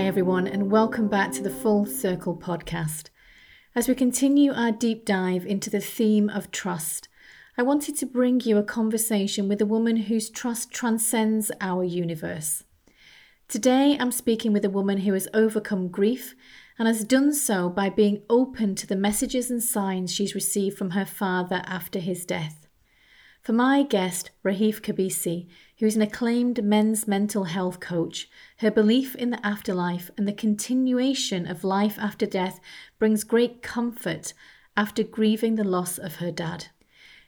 Hi, everyone, and welcome back to the Full Circle podcast. As we continue our deep dive into the theme of trust, I wanted to bring you a conversation with a woman whose trust transcends our universe. Today, I'm speaking with a woman who has overcome grief and has done so by being open to the messages and signs she's received from her father after his death. For my guest, Rahif Kabisi, who is an acclaimed men's mental health coach, her belief in the afterlife and the continuation of life after death brings great comfort after grieving the loss of her dad.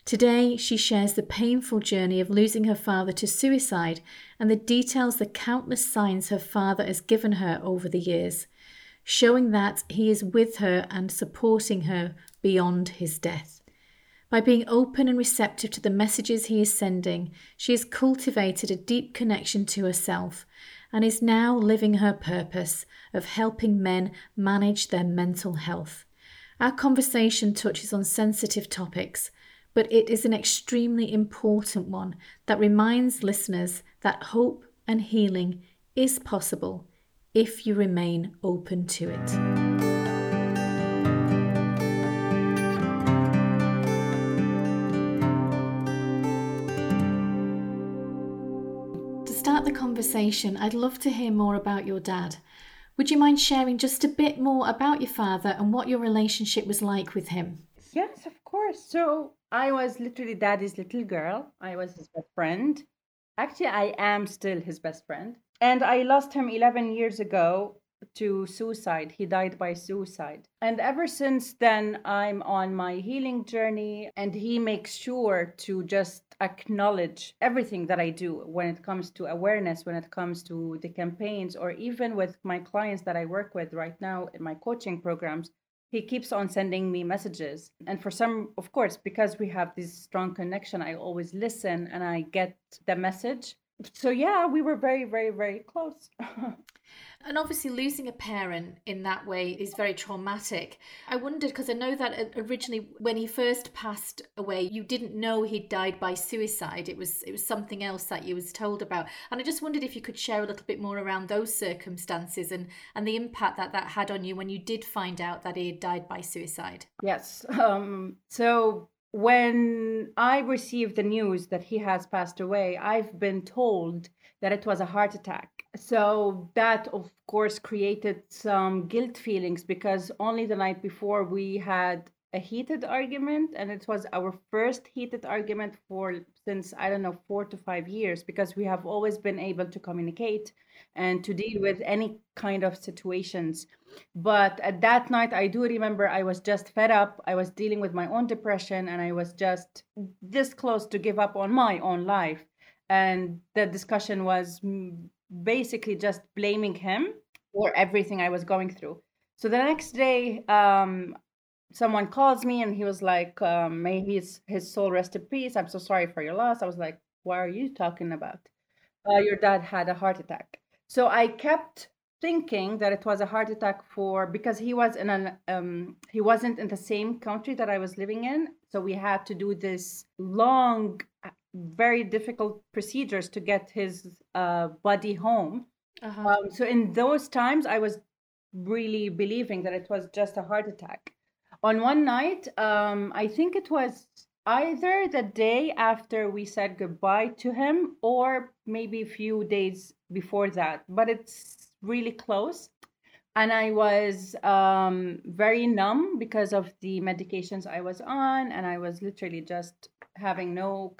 Today, she shares the painful journey of losing her father to suicide and the details the countless signs her father has given her over the years, showing that he is with her and supporting her beyond his death. By being open and receptive to the messages he is sending, she has cultivated a deep connection to herself and is now living her purpose of helping men manage their mental health. Our conversation touches on sensitive topics, but it is an extremely important one that reminds listeners that hope and healing is possible if you remain open to it. Conversation, I'd love to hear more about your dad. Would you mind sharing just a bit more about your father and what your relationship was like with him? Yes, of course. So I was literally daddy's little girl. I was his best friend. Actually, I am still his best friend. And I lost him 11 years ago to suicide. He died by suicide. And ever since then, I'm on my healing journey, and he makes sure to just acknowledge everything that I do when it comes to awareness, when it comes to the campaigns, or even with my clients that I work with right now in my coaching programs. He keeps on sending me messages. And for some, of course, because we have this strong connection, I always listen and I get the message. So, yeah, we were very, very, very close. And obviously, losing a parent in that way is very traumatic. I wondered because I know that originally, when he first passed away, you didn't know he'd died by suicide. It was it was something else that you was told about. And I just wondered if you could share a little bit more around those circumstances and and the impact that that had on you when you did find out that he had died by suicide. Yes. Um, so when I received the news that he has passed away, I've been told that it was a heart attack. So that, of course, created some guilt feelings because only the night before we had a heated argument, and it was our first heated argument for since I don't know four to five years because we have always been able to communicate and to deal with any kind of situations. But at that night, I do remember I was just fed up. I was dealing with my own depression, and I was just this close to give up on my own life and the discussion was mm, basically just blaming him for everything I was going through. So the next day, um, someone calls me and he was like, um, "May his his soul rest in peace. I'm so sorry for your loss." I was like, "What are you talking about? Uh, your dad had a heart attack." So I kept thinking that it was a heart attack for because he was in an um, he wasn't in the same country that I was living in. So we had to do this long very difficult procedures to get his uh, body home. Uh-huh. Um, so in those times, I was really believing that it was just a heart attack. On one night, um, I think it was either the day after we said goodbye to him or maybe a few days before that, but it's really close. And I was um, very numb because of the medications I was on, and I was literally just having no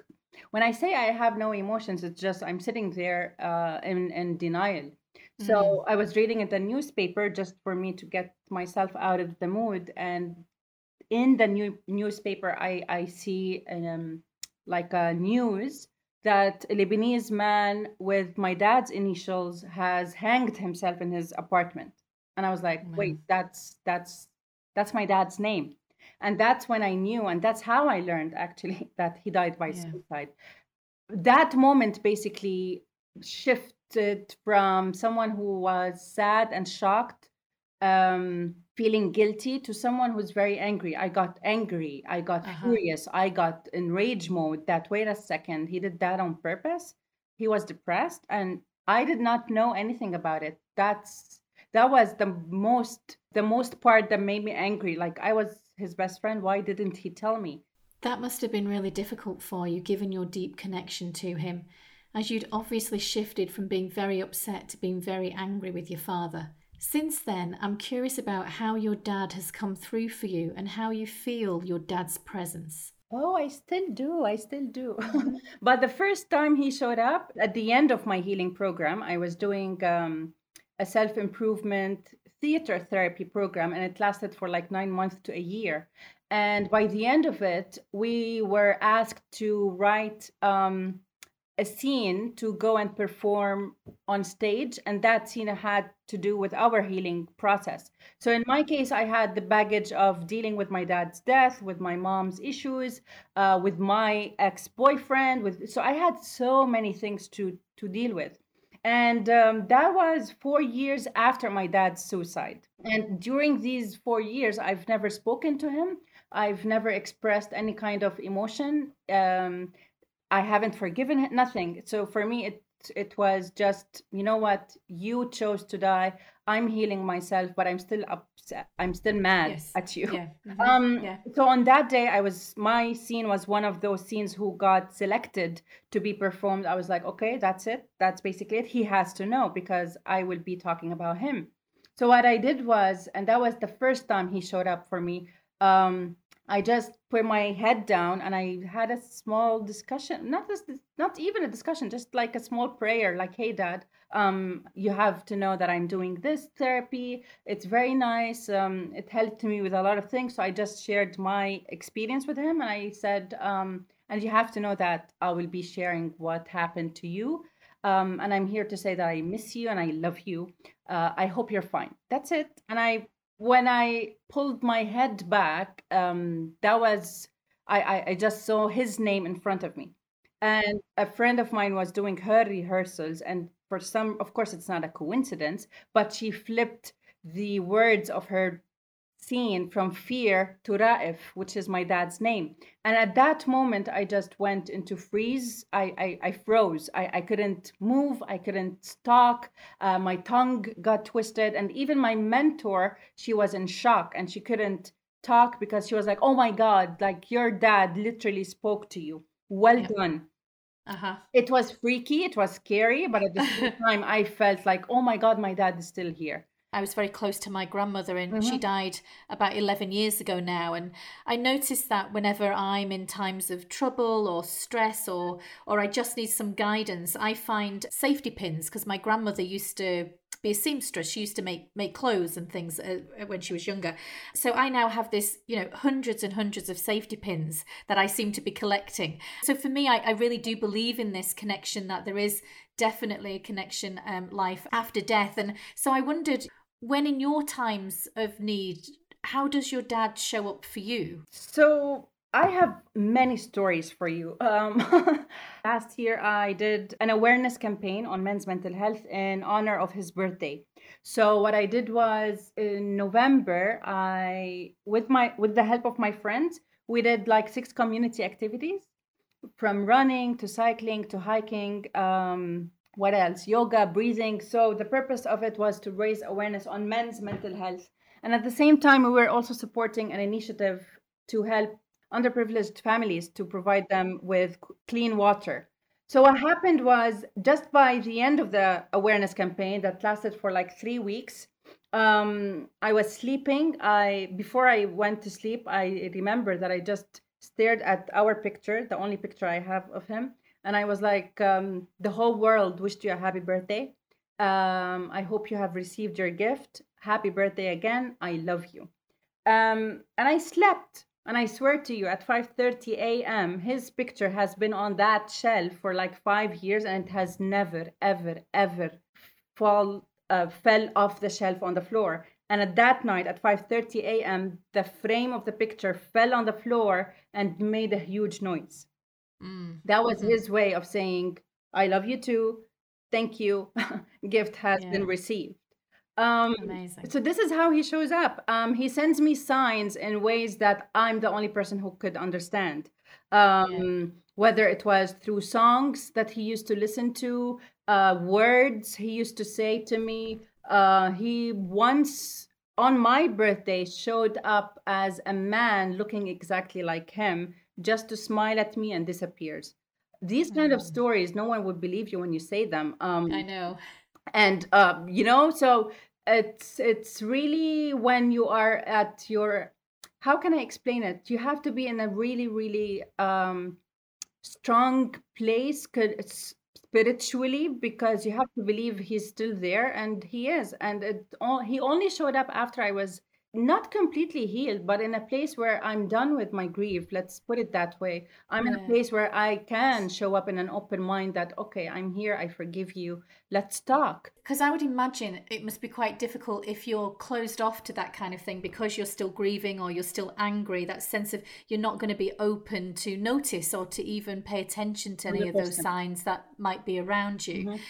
when I say I have no emotions, it's just I'm sitting there uh, in, in denial. Mm-hmm. So I was reading in the newspaper just for me to get myself out of the mood. And in the new newspaper, I, I see um, like a news that a Lebanese man with my dad's initials has hanged himself in his apartment. And I was like, wait, that's that's that's my dad's name and that's when i knew and that's how i learned actually that he died by yeah. suicide. That moment basically shifted from someone who was sad and shocked um, feeling guilty to someone who's very angry. I got angry i got uh-huh. furious i got in rage mode that wait a second he did that on purpose? He was depressed? And i did not know anything about it. That's that was the most the most part that made me angry. Like i was his best friend why didn't he tell me that must have been really difficult for you given your deep connection to him as you'd obviously shifted from being very upset to being very angry with your father since then i'm curious about how your dad has come through for you and how you feel your dad's presence Oh, I still do. I still do. But the first time he showed up at the end of my healing program, I was doing um, a self improvement theater therapy program, and it lasted for like nine months to a year. And by the end of it, we were asked to write um, a scene to go and perform on stage and that scene had to do with our healing process so in my case i had the baggage of dealing with my dad's death with my mom's issues uh, with my ex-boyfriend with so i had so many things to to deal with and um, that was four years after my dad's suicide and during these four years i've never spoken to him i've never expressed any kind of emotion um, I haven't forgiven nothing. So for me, it it was just you know what you chose to die. I'm healing myself, but I'm still upset. I'm still mad yes. at you. Yeah. Mm-hmm. Um, yeah. So on that day, I was my scene was one of those scenes who got selected to be performed. I was like, okay, that's it. That's basically it. He has to know because I will be talking about him. So what I did was, and that was the first time he showed up for me. Um, I just put my head down and I had a small discussion, not this, not even a discussion, just like a small prayer, like, "Hey, Dad, um, you have to know that I'm doing this therapy. It's very nice. Um, it helped me with a lot of things. So I just shared my experience with him, and I said, um, and you have to know that I will be sharing what happened to you." Um, and I'm here to say that I miss you and I love you. Uh, I hope you're fine. That's it. And I when I pulled my head back, um, that was I, I, I just saw his name in front of me, and a friend of mine was doing her rehearsals, and for some, of course, it's not a coincidence, but she flipped the words of her scene from fear to Raif, which is my dad's name. And at that moment, I just went into freeze. I, I, I froze. I, I couldn't move. I couldn't talk. Uh, my tongue got twisted. And even my mentor, she was in shock and she couldn't talk because she was like, oh my God, like your dad literally spoke to you. Well yeah. done. Uh-huh. It was freaky, it was scary, but at the same time, I felt like, oh my God, my dad is still here. I was very close to my grandmother, and mm-hmm. she died about 11 years ago now. And I noticed that whenever I'm in times of trouble or stress, or or I just need some guidance, I find safety pins because my grandmother used to be a seamstress. She used to make make clothes and things uh, when she was younger. So I now have this, you know, hundreds and hundreds of safety pins that I seem to be collecting. So for me, I, I really do believe in this connection that there is definitely a connection, um, life after death. And so I wondered when in your times of need, how does your dad show up for you? So I have many stories for you. Um, last year, I did an awareness campaign on men's mental health in honor of his birthday. So what I did was in November, I with my with the help of my friends, we did like six community activities, from running to cycling to hiking, um, what else? Yoga, breathing. So the purpose of it was to raise awareness on men's mental health. And at the same time, we were also supporting an initiative to help underprivileged families to provide them with clean water. So what happened was just by the end of the awareness campaign that lasted for like three weeks, um, I was sleeping. I before I went to sleep, I remember that I just stared at our picture, the only picture I have of him, and I was like, um, the whole world wished you a happy birthday. Um, I hope you have received your gift. Happy birthday again. I love you. Um, and I slept. And I swear to you, at 5:30 a.m., his picture has been on that shelf for like five years, and it has never, ever, ever fall uh, fell off the shelf on the floor. And at that night, at 5:30 a.m., the frame of the picture fell on the floor and made a huge noise. Mm. That was mm-hmm. his way of saying, I love you too. Thank you. Gift has yeah. been received. Um, Amazing. So this is how he shows up. Um, he sends me signs in ways that I'm the only person who could understand. Um, yeah. Whether it was through songs that he used to listen to, uh, words he used to say to me, Uh, he once on my birthday showed up as a man looking exactly like him just to smile at me and disappears these kind of Mm. stories no one would believe you when you say them um I know. and uh, you know so it's it's really when you are at your how can i explain it you have to be in a really really um strong place could spiritually because you have to believe he's still there and he is and it, all, he only showed up after i was not completely healed but in a place where i'm done with my grief let's put it that way. I'm in a place where i can show up in an open mind that okay i'm here i forgive you let's talk Because I would imagine it must be quite difficult if you're closed off to that kind of thing because you're still grieving or you're still angry. That sense of you're not going to be open to notice or to even pay attention to any of those signs that might be around you. Mhm.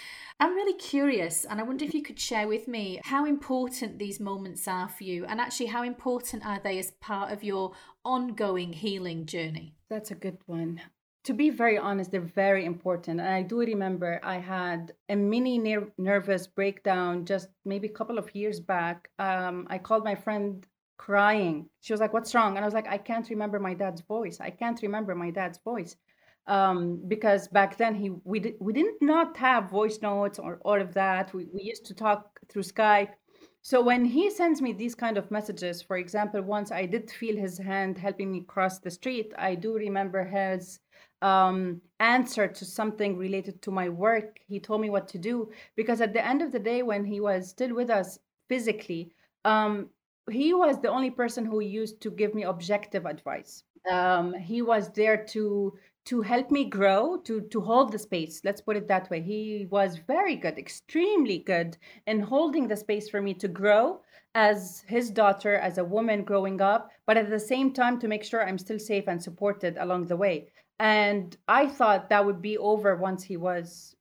I'm really curious, and I wonder if you could share with me how important these moments are for you, and actually how important are they as part of your ongoing healing journey? That's a good one. To be very honest, they're very important. And I do remember I had a mini ner- nervous breakdown just maybe a couple of years back. Um, I called my friend crying. She was like, What's wrong? And I was like, I can't remember my dad's voice. I can't remember my dad's voice. Um, because back then he we we didn't not have voice notes or all of that. We we used to talk through Skype. So when he sends me these kind of messages, for example, once I did feel his hand helping me cross the street, I do remember his um, answer to something related to my work. He told me what to do because at the end of the day, when he was still with us physically, um, he was the only person who used to give me objective advice. Um, he was there to to help me grow, to to hold the space. Let's put it that way. He was very good, extremely good in holding the space for me to grow as his daughter, as a woman growing up, but at the same time to make sure I'm still safe and supported along the way. And I thought that would be over once he was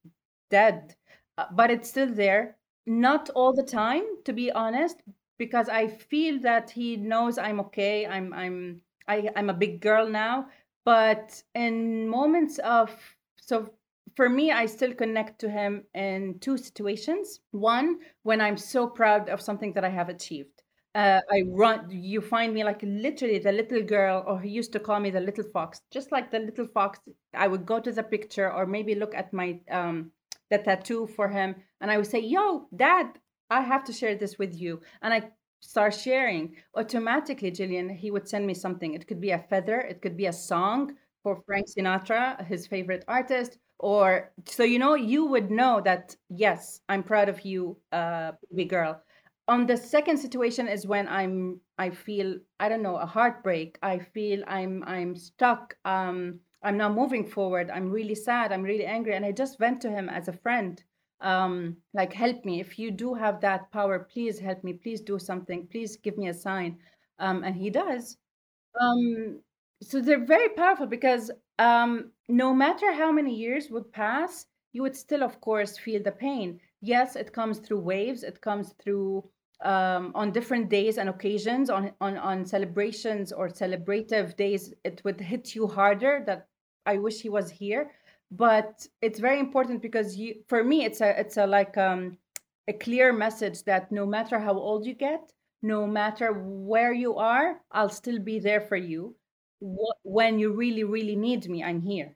dead, Uh, but it's still there. Not all the time, to be honest, because I feel that he knows I'm okay. I'm I'm I, I'm a big girl now, but in moments of so for me, I still connect to him in two situations. One, when I'm so proud of something that I have achieved. Uh, I run, you find me like literally the little girl, or he used to call me the little fox, just like the little fox. I would go to the picture or maybe look at my um the tattoo for him, and I would say, "Yo, Dad, I have to share this with you," and I start sharing. Automatically, Jillian, he would send me something. It could be a feather, it could be a song for Frank Sinatra, his favorite artist, or so you know, you would know that yes, I'm proud of you, uh, baby girl. On the second situation is when I'm I feel I don't know a heartbreak. I feel I'm I'm stuck. Um, I'm not moving forward. I'm really sad. I'm really angry, and I just went to him as a friend. Um, like help me if you do have that power. Please help me. Please do something. Please give me a sign. Um, and he does. Um, so they're very powerful because um, no matter how many years would pass, you would still, of course, feel the pain. Yes, it comes through waves. It comes through um, on different days and occasions, on, on on celebrations or celebrative days. It would hit you harder. That I wish he was here, but it's very important because you, for me, it's a it's a like um, a clear message that no matter how old you get, no matter where you are, I'll still be there for you. When you really, really need me, I'm here.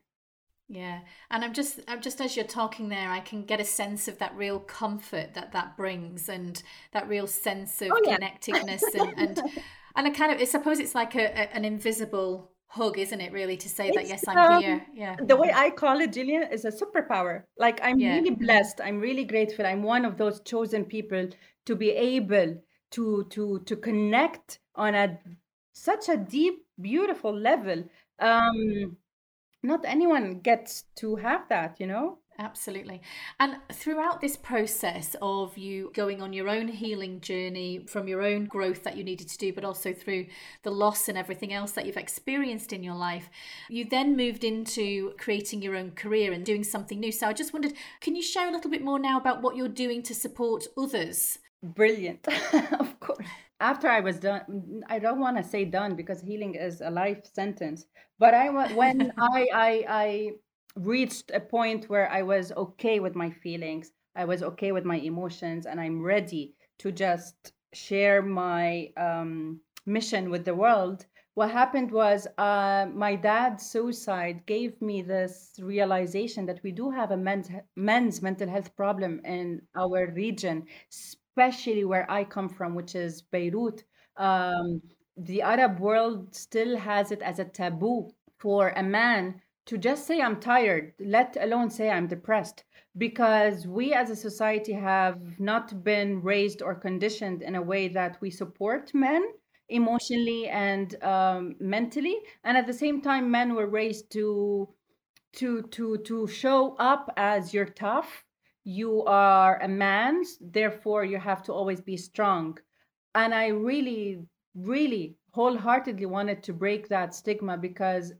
Yeah, and I'm just, I'm just as you're talking there, I can get a sense of that real comfort that that brings, and that real sense of Oh yeah. connectedness, and and and I kind of, I suppose it's like a, a an invisible hug, isn't it? Really, to say that yes, I'm um, here. Yeah, the way I call it, Jillian, is a superpower. Like I'm yeah, really blessed. I'm really grateful. I'm one of those chosen people to be able to to to connect on a such a deep, beautiful level. Um, not anyone gets to have that, you know? absolutely. And throughout this process of you going on your own healing journey from your own growth that you needed to do, but also through the loss and everything else that you've experienced in your life, you then moved into creating your own career and doing something new. So I just wondered, can you share a little bit more now about what you're doing to support others? Brilliant. Of course. After I was done, I don't want to say done because healing is a life sentence. But I when I I I reached a point where I was okay with my feelings, I was okay with my emotions, and I'm ready to just share my um, mission with the world. What happened was uh, my dad's suicide gave me this realization that we do have a men's, men's mental health problem in our region, especially where I come from, which is Beirut. Um, the Arab world still has it as a taboo for a man to just say I'm tired, let alone say I'm depressed, because we as a society have not been raised or conditioned in a way that we support men emotionally and um, mentally, and at the same time, men were raised to to to to show up as you're tough, you are a man, therefore you have to always be strong, and I really, really wholeheartedly wanted to break that stigma because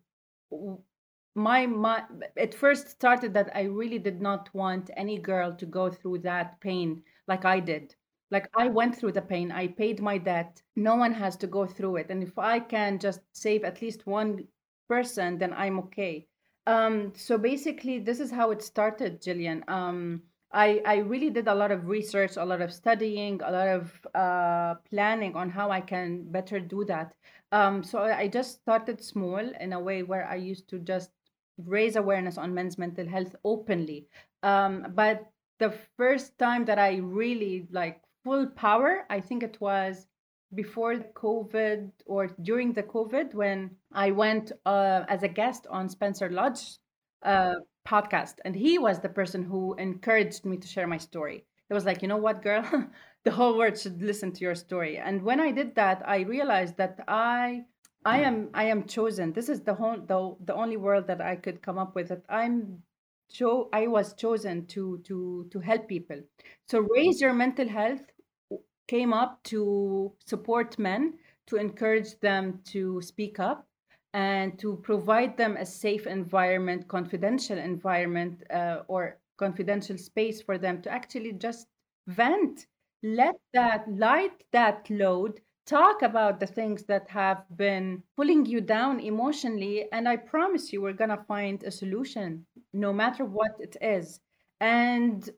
my my it first started that I really did not want any girl to go through that pain like I did. Like I went through the pain, I paid my debt. No one has to go through it, and if I can just save at least one person, then I'm okay. Um, so basically, this is how it started, Jillian. Um, I I really did a lot of research, a lot of studying, a lot of uh, planning on how I can better do that. Um, so I just started small in a way where I used to just raise awareness on men's mental health openly. Um, but the first time that I really like full power, I think it was before COVID or during the COVID when I went uh, as a guest on Spencer Lodge uh, podcast, and he was the person who encouraged me to share my story. It was like, you know what, girl, the whole world should listen to your story. And when I did that, I realized that I I am I am chosen. This is the whole the, the only word that I could come up with that I'm cho- I was chosen to to to help people. So raise your mental health came up to support men, to encourage them to speak up and to provide them a safe environment, confidential environment uh, or confidential space for them to actually just vent. Let that light that load talk about the things that have been pulling you down emotionally and i promise you we're going to find a solution no matter what it is and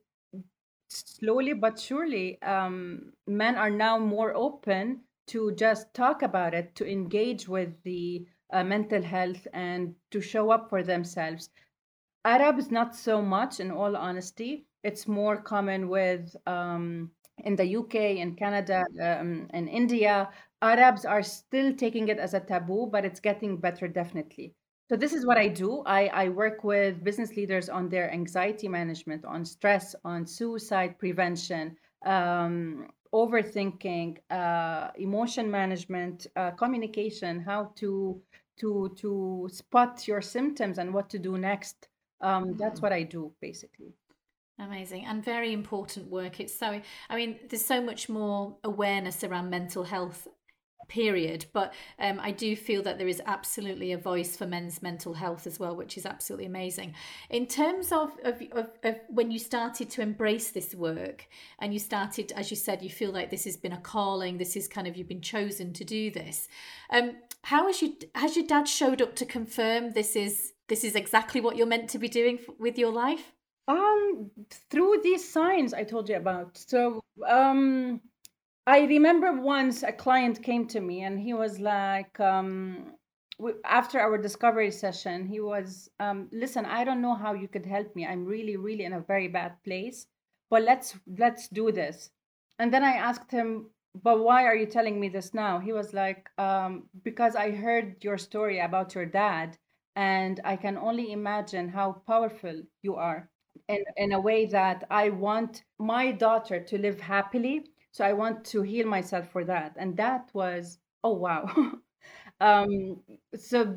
slowly but surely um, men are now more open to just talk about it to engage with the uh, mental health and to show up for themselves arabs not so much in all honesty it's more common with um, in the UK, in Canada, um, in India, Arabs are still taking it as a taboo, but it's getting better definitely. So this is what I do. I, I work with business leaders on their anxiety management, on stress, on suicide prevention, um, overthinking, uh, emotion management, uh, communication, how to to to spot your symptoms and what to do next. Um, that's mm. what I do basically. Amazing and very important work. It's so, I mean, there's so much more awareness around mental health, period. But um, I do feel that there is absolutely a voice for men's mental health as well, which is absolutely amazing. In terms of, of, of, of when you started to embrace this work and you started, as you said, you feel like this has been a calling, this is kind of, you've been chosen to do this. Um, how has, you, has your dad showed up to confirm this is, this is exactly what you're meant to be doing with your life? Um, through these signs I told you about. So, um, I remember once a client came to me and he was like, um, after our discovery session, he was, um, listen, I don't know how you could help me. I'm really, really in a very bad place, but let's let's do this. And then I asked him, but why are you telling me this now? He was like, um, because I heard your story about your dad, and I can only imagine how powerful you are in, in a way that I want my daughter to live happily. So I want to heal myself for that. And that was, oh, wow. um, so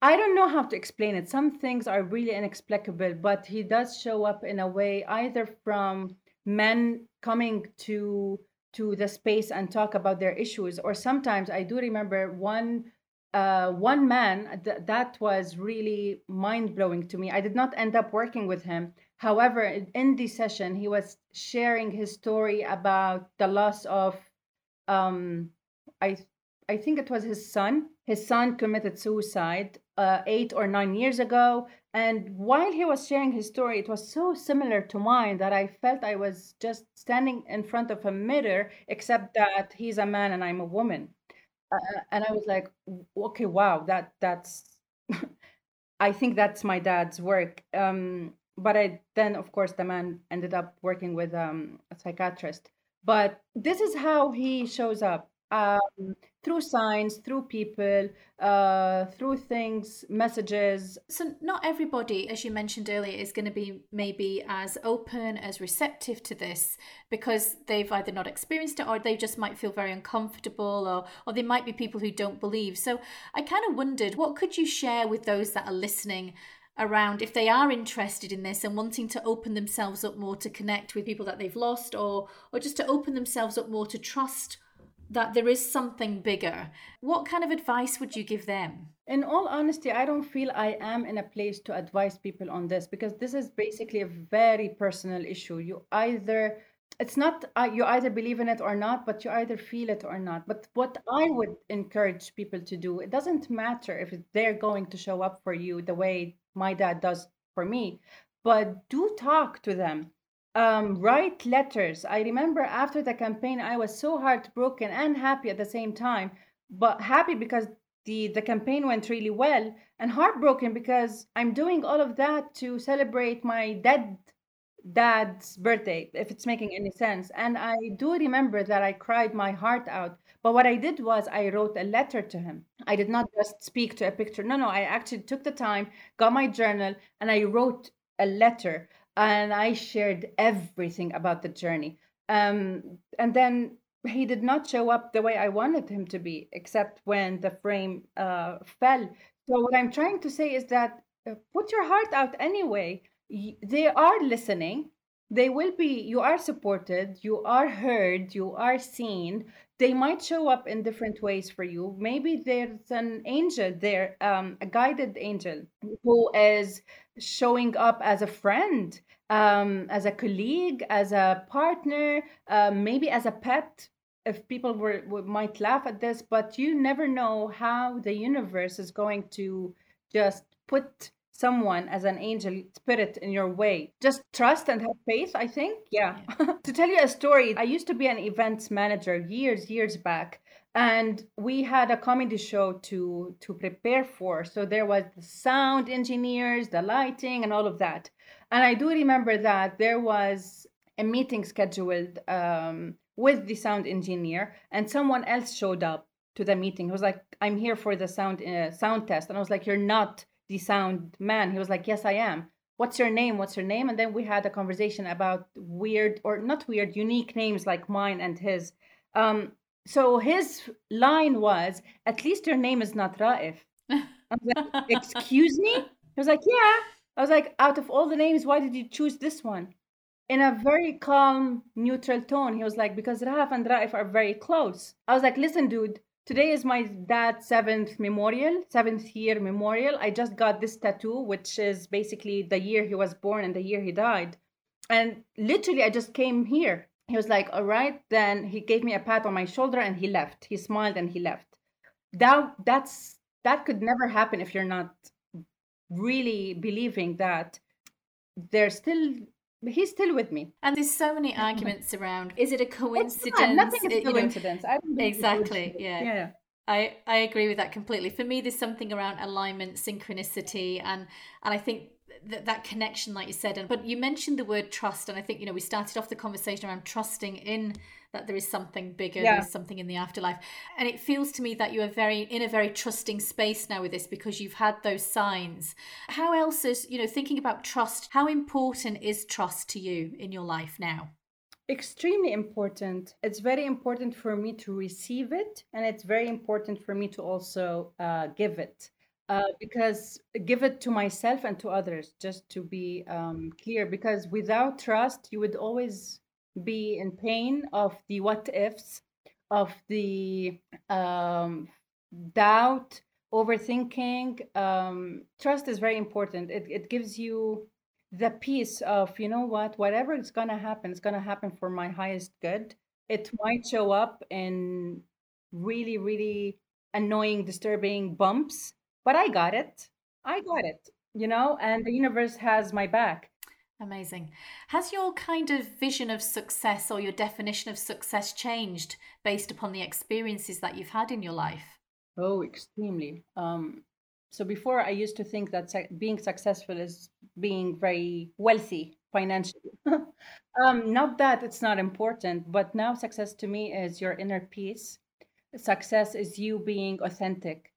I don't know how to explain it. Some things are really inexplicable, but he does show up in a way either from men coming to to the space and talk about their issues or sometimes i do remember one uh, one man th- that was really mind blowing to me. I did not end up working with him, However, in this session, he was sharing his story about the loss of, um, I, I think it was his son. His son committed suicide uh, eight or nine years ago. And while he was sharing his story, it was so similar to mine that I felt I was just standing in front of a mirror, except that he's a man and I'm a woman. Uh, and I was like, okay, wow, that that's. I think that's my dad's work. Um, but I then, of course, the man ended up working with um, a psychiatrist. But this is how he shows up um, through signs, through people, uh, through things, messages. So, not everybody, as you mentioned earlier, is going to be maybe as open, as receptive to this because they've either not experienced it or they just might feel very uncomfortable or, or they might be people who don't believe. So, I kind of wondered what could you share with those that are listening? Around if they are interested in this and wanting to open themselves up more to connect with people that they've lost or or just to open themselves up more to trust that there is something bigger. What kind of advice would you give them? In all honesty, I don't feel I am in a place to advise people on this because this is basically a very personal issue. You either it's not uh, you either believe in it or not but you either feel it or not but what i would encourage people to do it doesn't matter if they're going to show up for you the way my dad does for me but do talk to them um, write letters. I remember after the campaign, I was so heartbroken and happy at the same time. But happy because the the campaign went really well, and heartbroken because I'm doing all of that to celebrate my dead dad's birthday, if it's making any sense. And I do remember that I cried my heart out. But what I did was I wrote a letter to him. I did not just speak to a picture. No, no, I actually took the time, got my journal, and I wrote a letter and I shared everything about the journey. Um, and then he did not show up the way I wanted him to be, except when the frame uh, fell. So what I'm trying to say is that uh, put your heart out anyway. They are listening. They will be. You are supported. You are heard. You are seen. They might show up in different ways for you. Maybe there's an angel there, um, a guided angel who is showing up as a friend, um, as a colleague, as a partner, uh, maybe as a pet. If people were, were might laugh at this, but you never know how the universe is going to just put someone as an angel spirit in your way. Just trust and have faith, I think. Yeah. yeah. to tell you a story, I used to be an events manager years, years back and we had a comedy show to to prepare for so there was the sound engineers the lighting and all of that and i do remember that there was a meeting scheduled um, with the sound engineer and someone else showed up to the meeting he was like i'm here for the sound uh, sound test and i was like you're not the sound man he was like yes i am what's your name what's your name and then we had a conversation about weird or not weird unique names like mine and his um, so his line was, "At least your name is not Raif." Like, Excuse me? He was like, "Yeah." I was like, "Out of all the names, why did you choose this one?" In a very calm, neutral tone, he was like, "Because Raif and Raif are very close." I was like, "Listen, dude." Today is my dad's seventh memorial, seventh year memorial. I just got this tattoo, which is basically the year he was born and the year he died. And literally, I just came here he was like, all right. Then he gave me a pat on my shoulder and he left. He smiled and he left. That that's that could never happen if you're not really believing that there's still he's still with me. And there's so many arguments around. Is it a coincidence? Nothing is coincidence. Know, exactly. Yeah. Yeah. I, I agree with that completely. For me, there's something around alignment, synchronicity, and and I think that that connection like you said and but you mentioned the word trust and i think you know we started off the conversation around trusting in that there is something bigger yeah. there's something in the afterlife. And it feels to me that you are very in a very trusting space now with this because you've had those signs. How else is you know thinking about trust how important is trust to you in your life now? Extremely important. It's very important for me to receive it and it's very important for me to also uh, give it. Uh, because give it to myself and to others, just to be um, clear. Because without trust, you would always be in pain of the what ifs, of the um, doubt, overthinking. Um, trust is very important. It, it gives you the peace of, you know what, whatever is going to happen, it's going to happen for my highest good. It might show up in really, really annoying, disturbing bumps but I got it. I got it, you know, and the universe has my back. Amazing. Has your kind of vision of success or your definition of success changed based upon the experiences that you've had in your life? Oh, extremely. Um, so before I used to think that being successful is being very wealthy financially. um, not that it's not important, but now success to me is your inner peace. Success is you being authentic.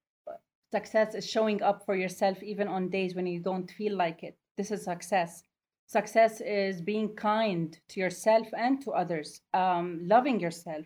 Success is showing up for yourself even on days when you don't feel like it. This is success. Success is being kind to yourself and to others, um, loving yourself,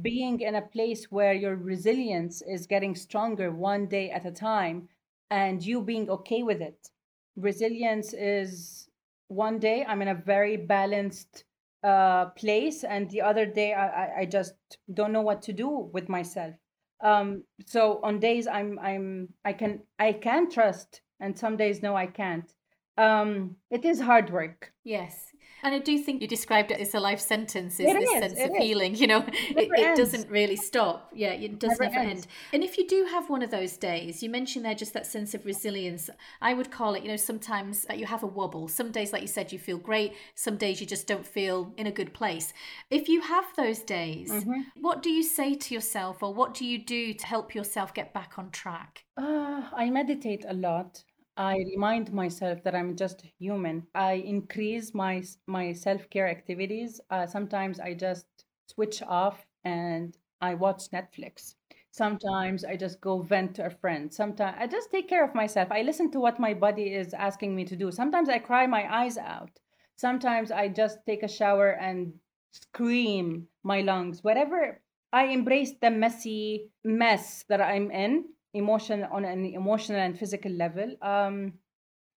being in a place where your resilience is getting stronger one day at a time and you being okay with it. Resilience is one day I'm in a very balanced uh, place, and the other day I, I just don't know what to do with myself. Um, so on days I'm I'm I can I can trust, and some days no I can't um, it is hard work. Yes. And I do think you described it as a life sentence, is it this is, sense of is. healing. You know, it, it, doesn't really stop. Yeah, it does never, never end. And if you do have one of those days, you mentioned there just that sense of resilience. I would call it, you know, sometimes that you have a wobble. Some days, like you said, you feel great. Some days you just don't feel in a good place. If you have those days, mm-hmm. what do you say to yourself or what do you do to help yourself get back on track? Uh, I meditate a lot. I remind myself that I'm just human. I increase my my self care activities. Uh, sometimes I just switch off and I watch Netflix. Sometimes I just go vent to a friend. Sometimes I just take care of myself. I listen to what my body is asking me to do. Sometimes I cry my eyes out. Sometimes I just take a shower and scream my lungs. Whatever. I embrace the messy mess that I'm in emotion on an emotional and physical level um,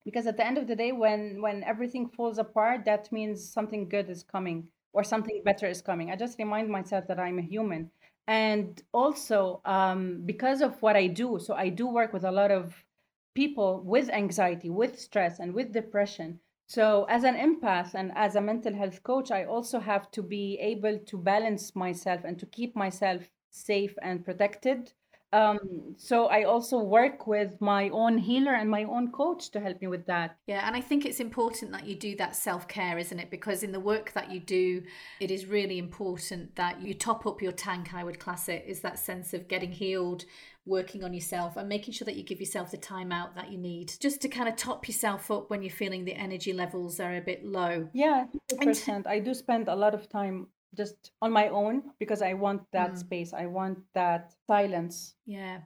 because at the end of the day when when everything falls apart that means something good is coming or something better is coming. I just remind myself that i'm a human. And also um, because of what i do so i do work with a lot of people with anxiety with stress and with depression. So as an empath and as a mental health coach i also have to be able to balance myself and to keep myself safe and protected um, so I also work with my own healer and my own coach to help me with that. Yeah, and I think it's important that you do that self care, isn't it? Because in the work that you do, it is really important that you top up your tank. I would class it is that sense of getting healed, working on yourself, and making sure that you give yourself the time out that you need, just to kind of top yourself up when you're feeling the energy levels are a bit low. Yeah, percent. I do spend a lot of time just on my own because I want that mm. space. I want that silence. Yeah.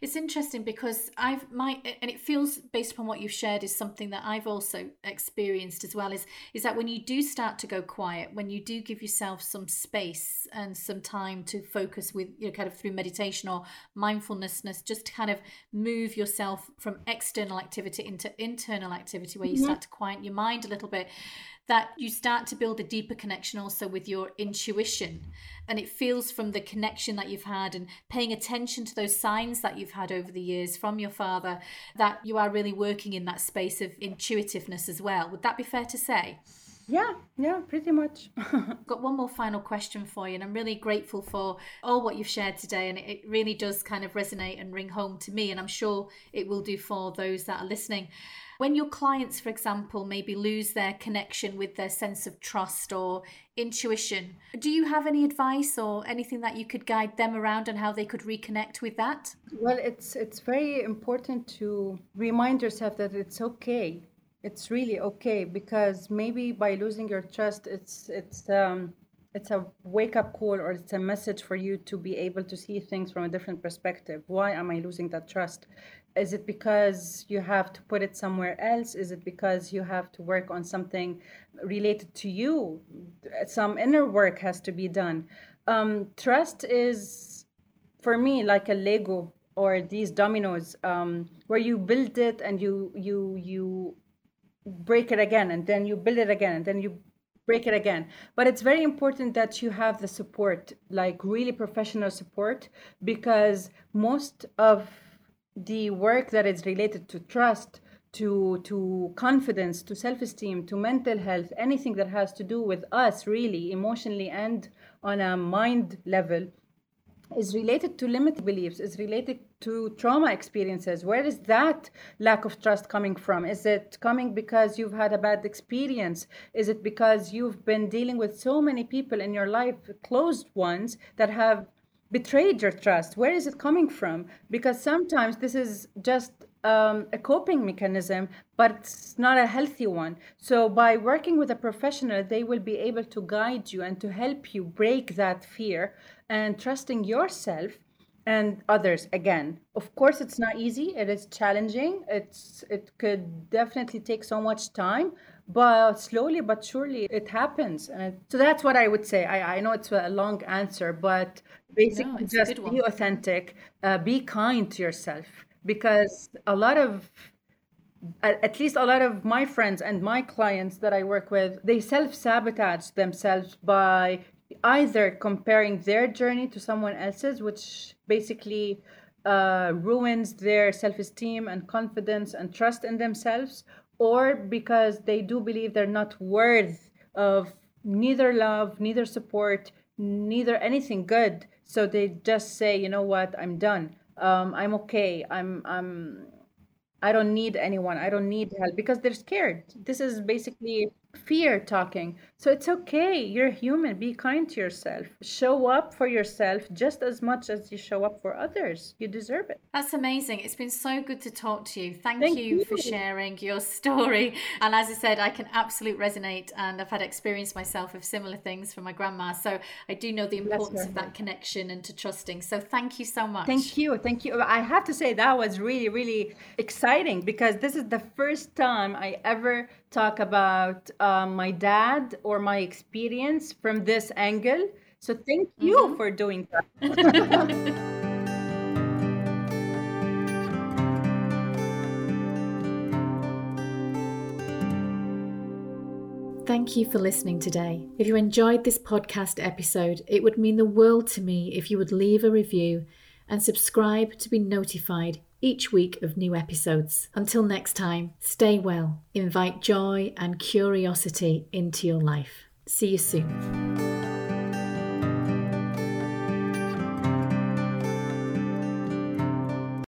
It's interesting because I've my and it feels based upon what you've shared is something that I've also experienced as well is is that when you do start to go quiet, when you do give yourself some space and some time to focus with you know kind of through meditation or mindfulnessness just to kind of move yourself from external activity into internal activity where you mm-hmm. start to quiet your mind a little bit that you start to build a deeper connection also with your intuition. And it feels from the connection that you've had and paying attention to those signs that you've had over the years from your father that you are really working in that space of intuitiveness as well. Would that be fair to say? Yeah, yeah, pretty much. Got one more final question for you, and I'm really grateful for all what you've shared today. And it really does kind of resonate and ring home to me, and I'm sure it will do for those that are listening. When your clients, for example, maybe lose their connection with their sense of trust or intuition, do you have any advice or anything that you could guide them around on how they could reconnect with that? Well, it's it's very important to remind yourself that it's okay. It's really okay because maybe by losing your trust, it's it's um, it's a wake up call or it's a message for you to be able to see things from a different perspective. Why am I losing that trust? Is it because you have to put it somewhere else? Is it because you have to work on something related to you? Some inner work has to be done. Um, trust is for me like a lego or these dominoes um, where you build it and you you you break it again and then you build it again and then you break it again. But it's very important that you have the support like really professional support because most of the work that is related to trust to to confidence to self-esteem to mental health anything that has to do with us really emotionally and on a mind level is related to limited beliefs, is related to trauma experiences. Where is that lack of trust coming from? Is it coming because you've had a bad experience? Is it because you've been dealing with so many people in your life, closed ones, that have betrayed your trust? Where is it coming from? Because sometimes this is just um, a coping mechanism, but it's not a healthy one. So, by working with a professional, they will be able to guide you and to help you break that fear and trusting yourself and others again of course it's not easy it is challenging it's it could definitely take so much time but slowly but surely it happens. And so that's what i would say. I, I know it's a long answer but basically no, just be authentic uh, be kind to yourself. Because a lot of at least a lot of my friends and my clients that I work with, they self sabotage themselves by either comparing their journey to someone else's, which basically uh, ruins their self esteem and confidence and trust in themselves, or because they do believe they're not worth of neither love, neither support, neither anything good. So they just say, you know what, I'm done. Um, I'm okay. I'm I'm I don't need anyone. I don't need help because they're scared. This is basically fear talking. So it's okay. You're human. Be kind to yourself. Show up for yourself just as much as you show up for others. You deserve it. That's amazing. It's been so good to talk to you. Thank, Thank you, you, for sharing your story. And as I said, I can absolutely resonate and I've had experience myself of similar things from my grandma. So I do know the importance of that connection and to trusting. So thank you so much. Thank you. Thank you. I have to say that was really, really exciting because this is the first time I ever talk about um, my dad or my experience from this angle. So thank you mm-hmm. for doing that. Thank you for listening today. If you enjoyed this podcast episode, it would mean the world to me if you would leave a review and subscribe to be notified each week of new episodes. Until next time, stay well, invite joy and curiosity into your life. See you soon.